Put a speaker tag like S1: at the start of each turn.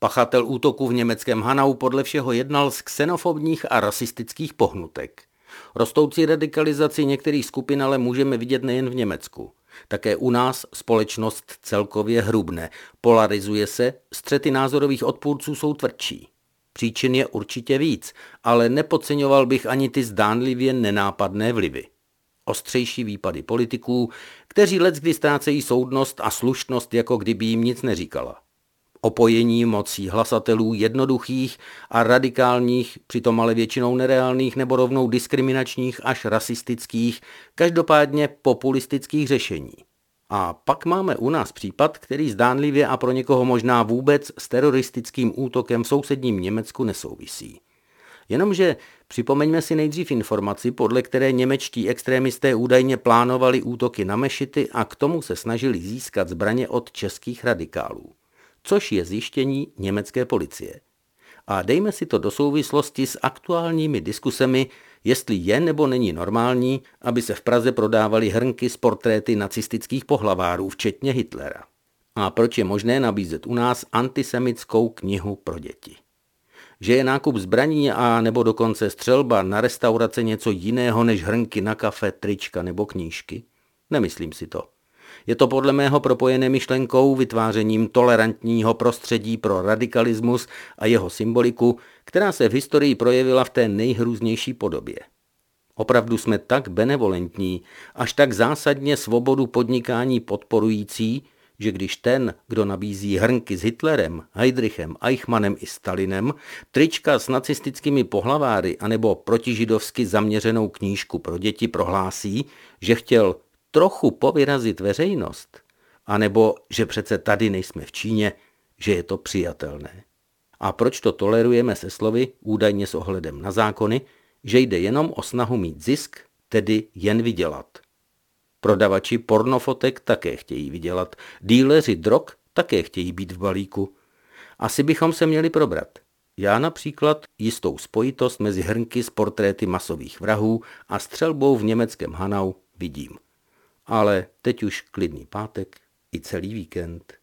S1: Pachatel útoku v německém Hanau podle všeho jednal z xenofobních a rasistických pohnutek. Rostoucí radikalizaci některých skupin ale můžeme vidět nejen v Německu. Také u nás společnost celkově hrubne, polarizuje se, střety názorových odpůrců jsou tvrdší. Příčin je určitě víc, ale nepodceňoval bych ani ty zdánlivě nenápadné vlivy. Ostřejší výpady politiků, kteří let kdy ztrácejí soudnost a slušnost, jako kdyby jim nic neříkala. Opojení mocí hlasatelů jednoduchých a radikálních, přitom ale většinou nereálných nebo rovnou diskriminačních až rasistických, každopádně populistických řešení. A pak máme u nás případ, který zdánlivě a pro někoho možná vůbec s teroristickým útokem v sousedním Německu nesouvisí. Jenomže připomeňme si nejdřív informaci, podle které němečtí extrémisté údajně plánovali útoky na mešity a k tomu se snažili získat zbraně od českých radikálů což je zjištění německé policie. A dejme si to do souvislosti s aktuálními diskusemi, jestli je nebo není normální, aby se v Praze prodávaly hrnky s portréty nacistických pohlavárů, včetně Hitlera. A proč je možné nabízet u nás antisemitskou knihu pro děti? Že je nákup zbraní a nebo dokonce střelba na restaurace něco jiného než hrnky na kafe, trička nebo knížky? Nemyslím si to. Je to podle mého propojené myšlenkou vytvářením tolerantního prostředí pro radikalismus a jeho symboliku, která se v historii projevila v té nejhrůznější podobě. Opravdu jsme tak benevolentní, až tak zásadně svobodu podnikání podporující, že když ten, kdo nabízí hrnky s Hitlerem, Heidrichem, Eichmannem i Stalinem, trička s nacistickými pohlaváry anebo protižidovsky zaměřenou knížku pro děti prohlásí, že chtěl trochu povyrazit veřejnost, anebo že přece tady nejsme v Číně, že je to přijatelné. A proč to tolerujeme se slovy, údajně s ohledem na zákony, že jde jenom o snahu mít zisk, tedy jen vydělat. Prodavači pornofotek také chtějí vydělat, díleři drog také chtějí být v balíku. Asi bychom se měli probrat. Já například jistou spojitost mezi hrnky s portréty masových vrahů a střelbou v německém Hanau vidím ale teď už klidný pátek i celý víkend.